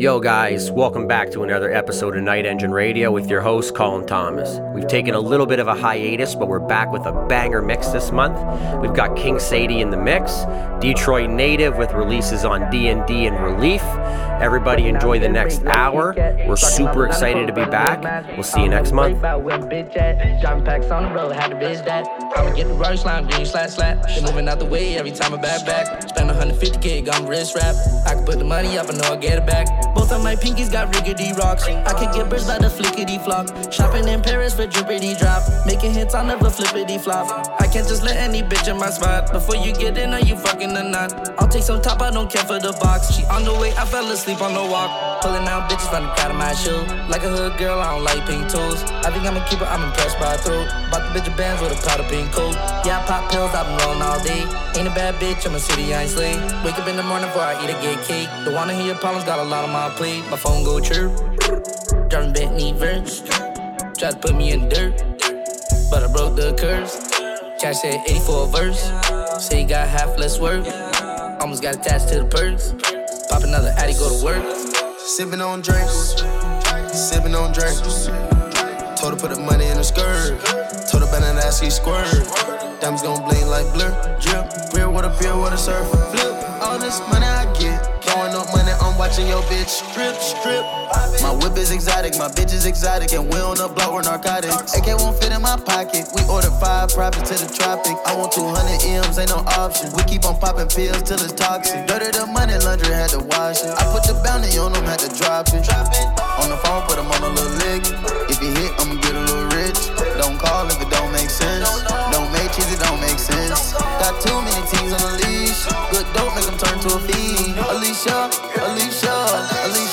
Yo, guys, welcome back to another episode of Nightenjin Radio with your host, Colin Thomas. We've taken a little bit of a hiatus, but we're back with a banger mix this month. We've got King Saaidi in the mix, Detroit native with releases on D&D and Relief. Everybody enjoy the next hour. We're super excited to be back. We'll see you next month. Moving out the way every time I back back. Spend 150k, got wrist wrap. I can put the money up, I know I get it back. Both of my pinkies got riggedy rocks. I can get birds by the flickety flop. Shopping in Paris for drippity drop. Making hits, I'll never flippity flop. I can't just let any bitch in my spot. Before you get in, are you fucking or not? I'll take some top, I don't care for the box. She on the way, I fell asleep on the walk. Pulling out bitches from the crowd of my shoe. Like a hood girl, I don't like pink toes. I think I'm a keeper, I'm impressed by her throat. Bought the bitch a bands with a powder pink coat. Yeah, I pop pills, I've been rolling all day. Ain't a bad bitch, I'm a city, I ain't sleep. Wake up in the morning before I eat a gay cake. Don't wanna hear your problems, got a lot on my plate. My phone go chirp. Driving Bentley verse. Try to put me in dirt. But I broke the curse. Cash said 84 verse. Say he got half less work. Almost got attached to the perks. Pop another Addy, go to work. Sipping on drinks, sipping on drinks. Told her put the money in her skirt. Told her better that she squirt. Diamonds gon' bling like blur. Drip, real pill with a surf. Flip, all this money I get. Throwing up money, watching your bitch strip, strip. My whip is exotic, my bitch is exotic, and we on the block with narcotics. AK won't fit in my pocket. We ordered five private to the tropic. I want 200 M's, ain't no option. We keep on popping pills till it's toxic. Dirty the money, laundry had to wash it. I put the bounty on them, had to drop it. Drop it. On the phone, put them on a little lick. If you hit, I'ma get a little rich. Don't call if it don't make sense. Cheese, it don't make sense. Got too many teams on the leash. Good dope make them turn to a fiend. Alicia, Alicia, Alicia,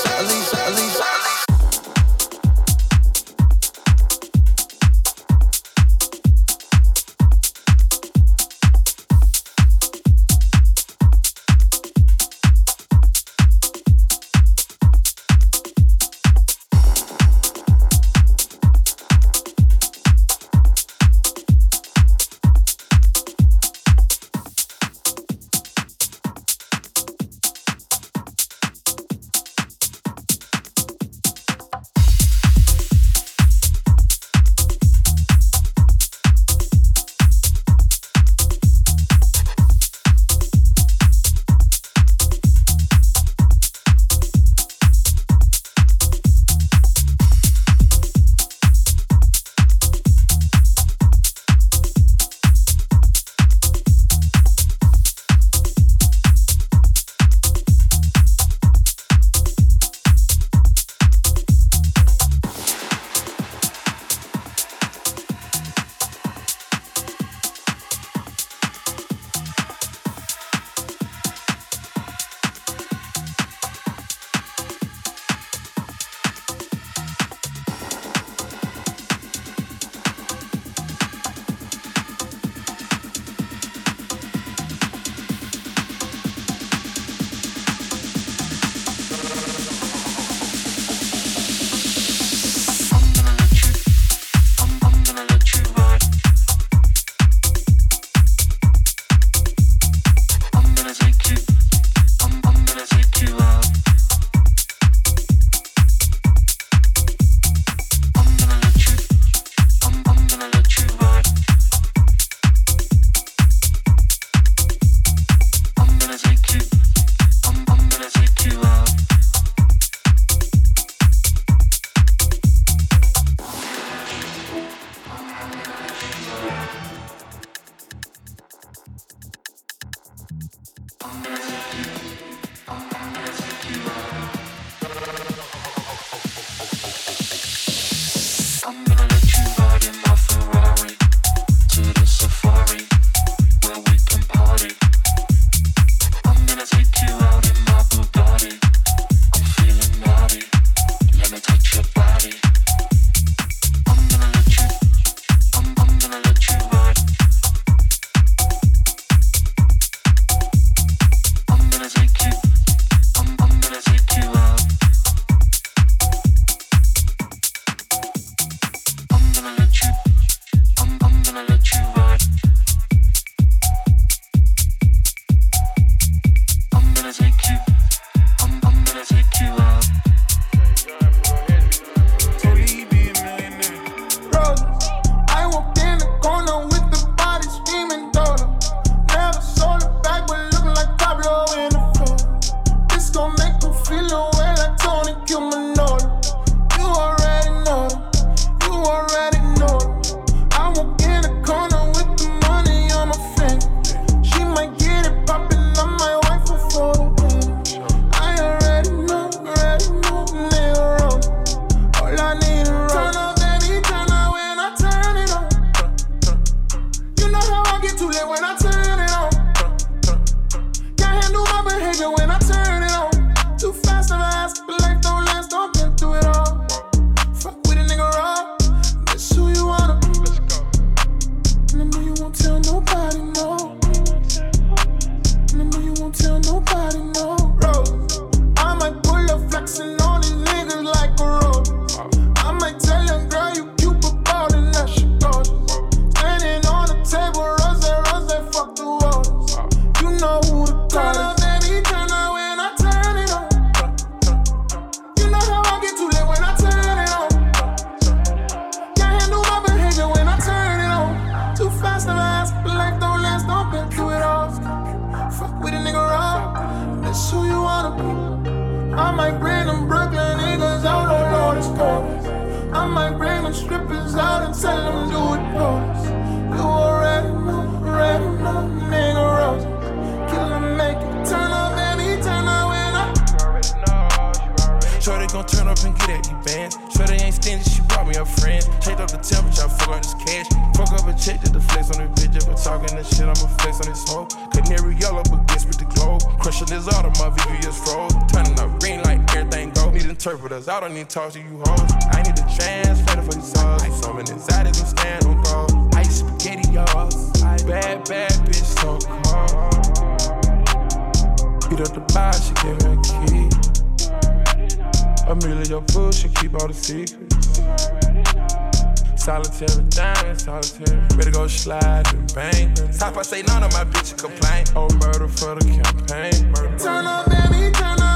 Solitary, diamond solitary. Better go slide and bang. Top, I say none of my bitches complain. Oh, murder for the campaign. Murder, murder. Turn up, baby, turn up.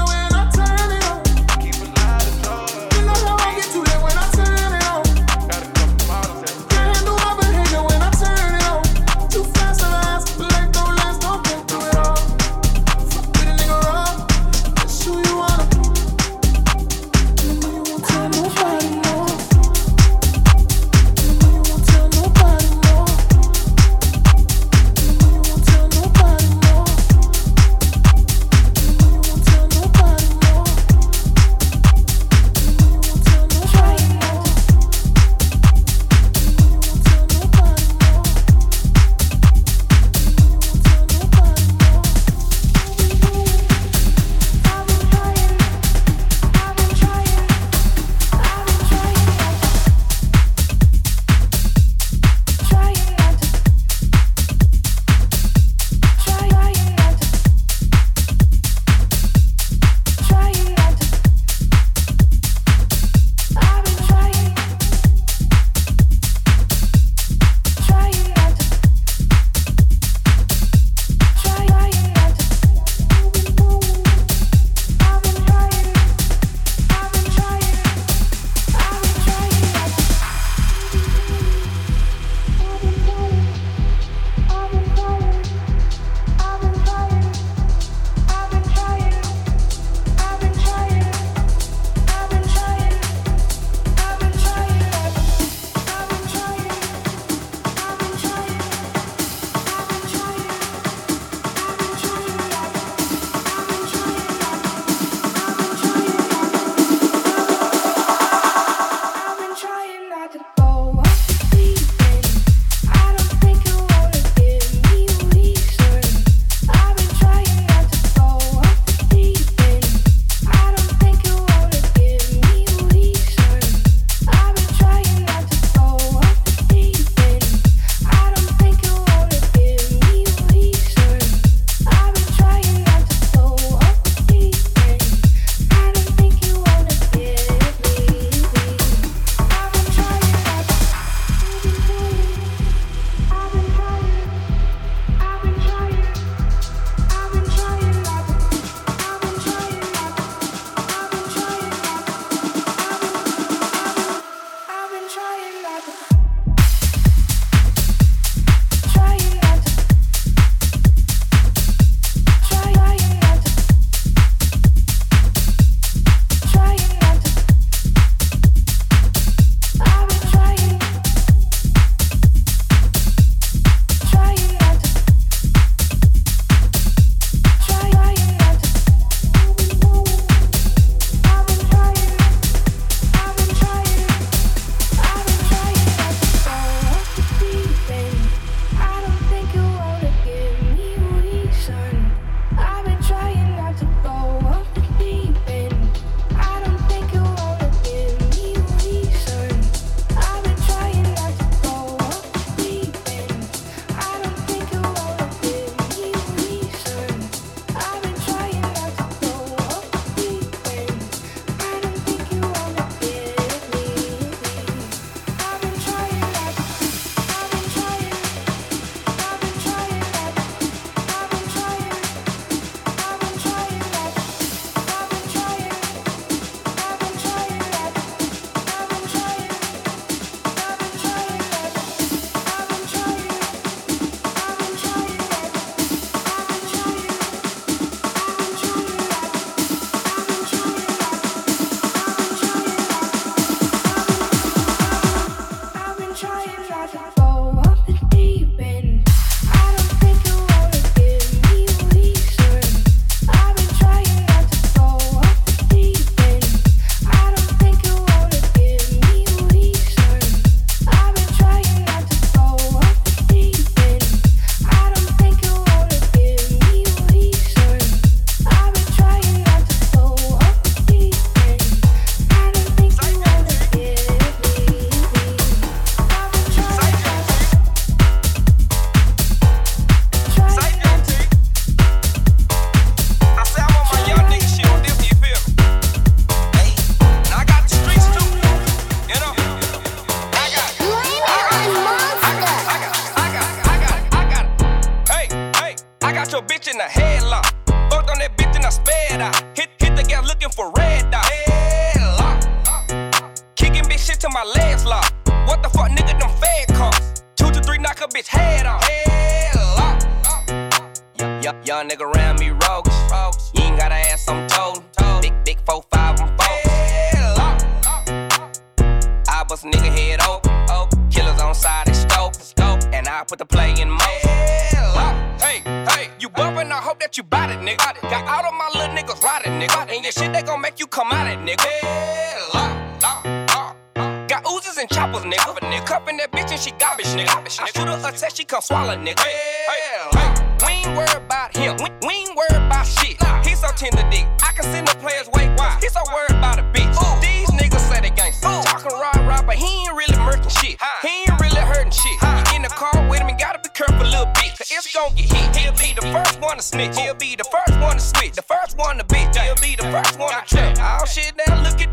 Her a test, she come swallow, nigga. Hey, hey, we ain't worried about him. We, we ain't worried about shit. He so tender dick. I can send the players way wide. He so worried about a bitch. These niggas say they gangsta. Talking rah rah, but he ain't really murking shit. He ain't really hurting shit. You in the car with him and gotta be careful, little bitch. Cause it's gon' get hit. He'll be the first one to snitch. He'll be the first one to switch. The first one to bitch. He'll be the first one to trip. All oh, shit, now look at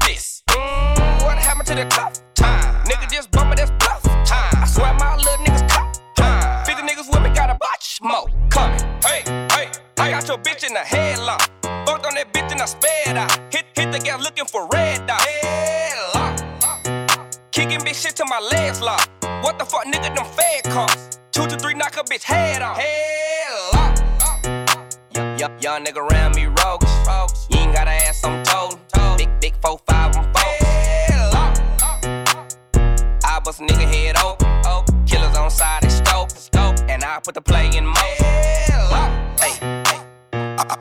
in the headlock. Fucked on that bitch and I sped out. Hit, hit the gas looking for red dot. Headlock. Kicking bitch shit till my legs lock. What the fuck, nigga, them fed costs. Two to three, knock a bitch head off. Headlock. Young, young nigga around me rogues. You ain't gotta ask, I'm told. Big, big four, five, I'm four. I bust a nigga head open. Killers on side and scope. And I put the play in motion.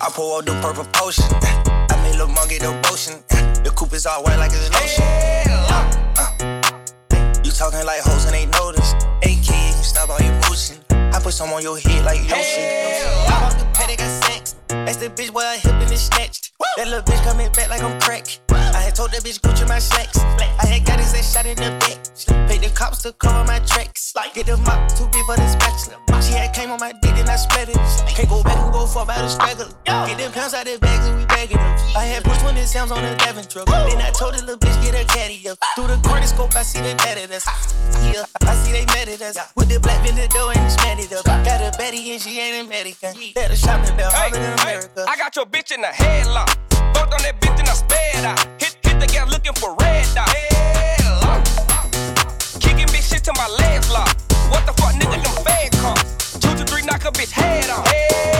I, pour out the purple potion. Eh, I made Lil' Monkey the motion. Eh, the coupe is all white like it's lotion. Uh, uh, you talking like hoes and ain't noticed. AK, you stop all your motion. I put some on your head like lotion. I walk the paddock, got sex. That's the bitch where I hip and it's snatched. That little bitch coming back like I'm crack. I had told that bitch Gucci my slacks. I had got his ass shot in the back. Paid the cops to cover my tracks. Get the mop too big for the spatula. She had came on my dick and I spread it. Can't go back and go for about a straggler. Get them pounds out the bags and we bagging them. I had push when it sounds on the Devon truck. Then I told the little bitch get her caddy up. Through the cortiscope, I see they mad at us. Yeah, I see they mad at us. With the black vendor door and it's mad it up. Got a Betty and she ain't American. Better shopping bell, Hey, harder than hey, America. I got your bitch in the headlock. Fucked on that sped out. Hit, hit the gas looking for red dot. Headlock. Uh, kicking bitch shit till my legs lock. What the fuck, nigga, them fed costs. Two to three, knock a bitch head off. Headlock.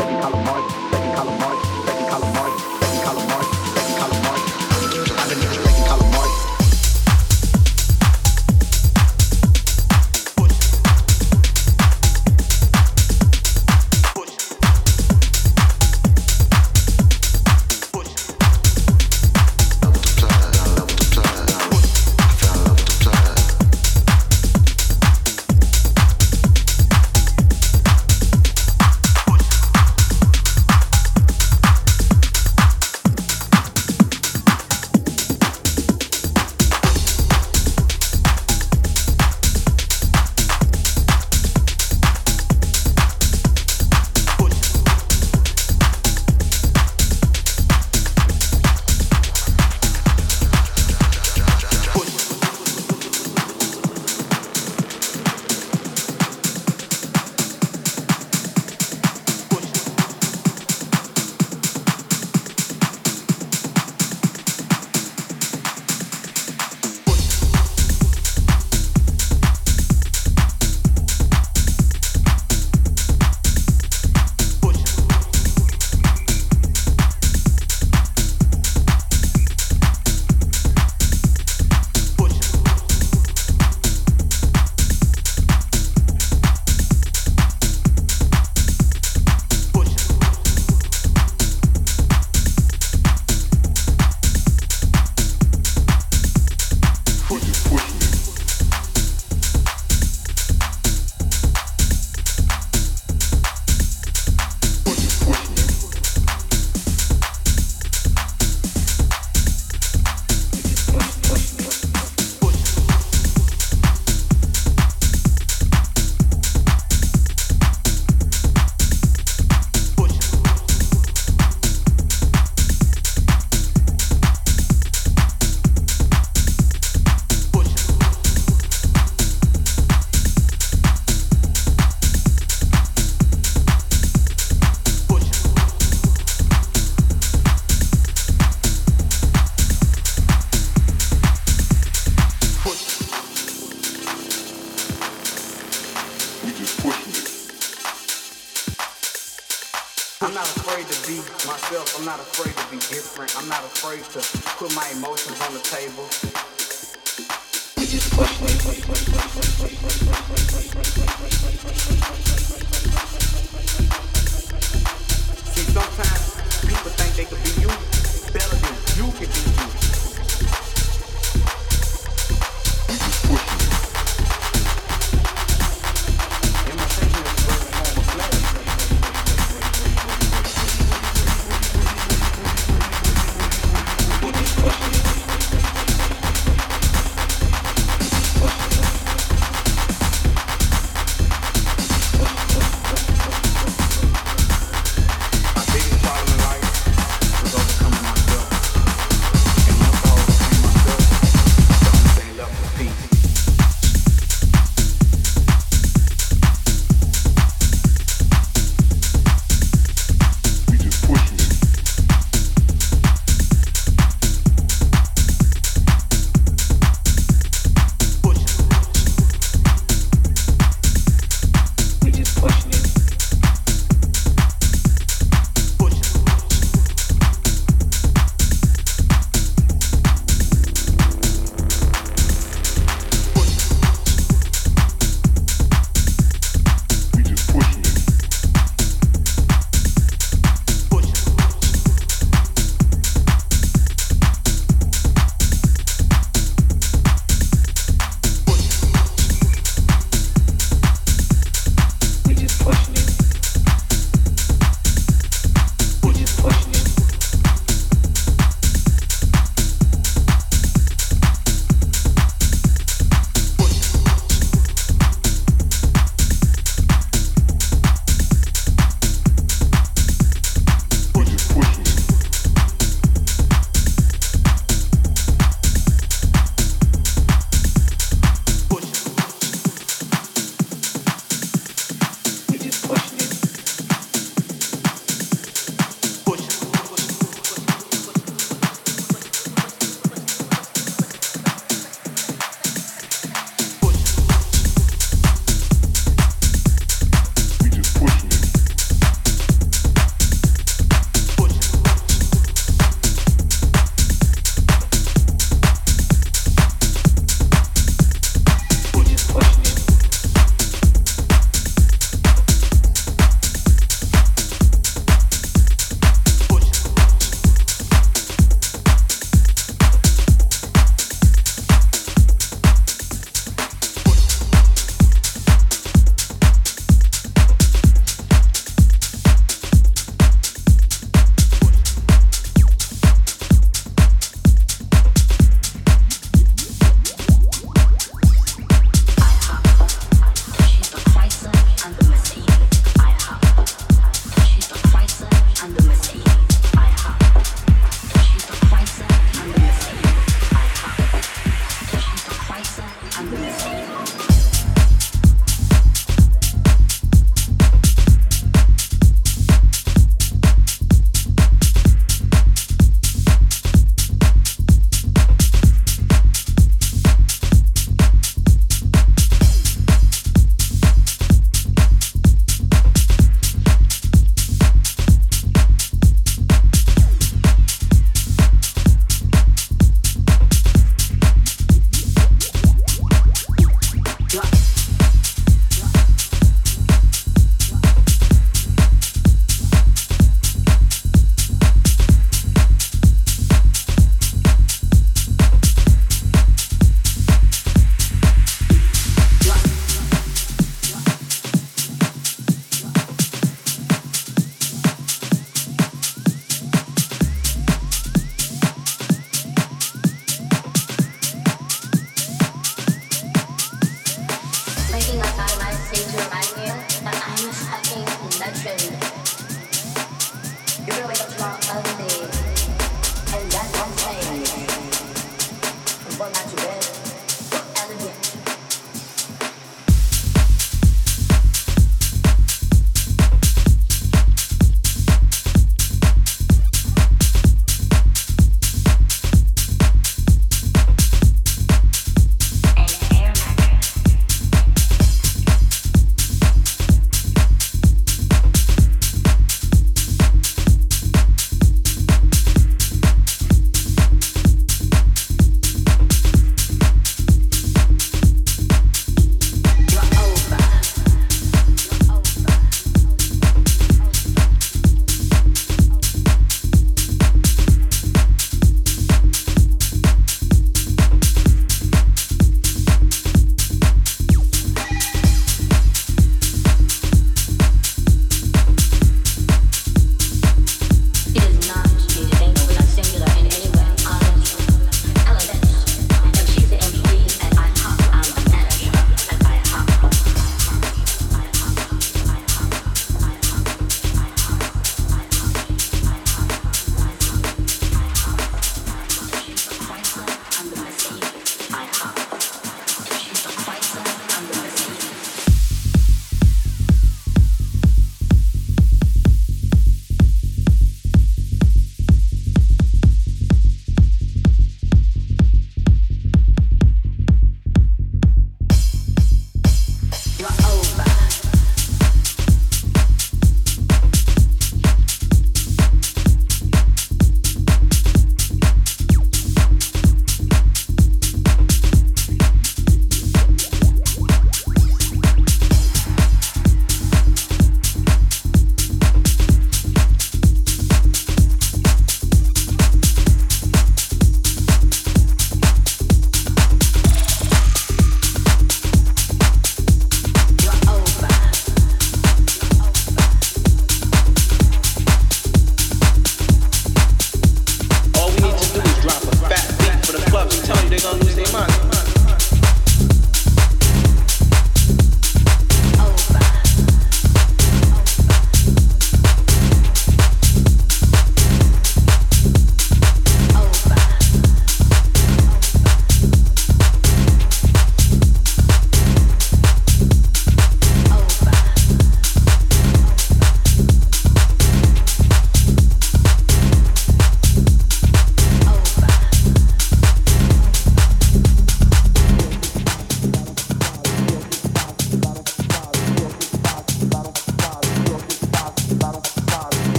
I've been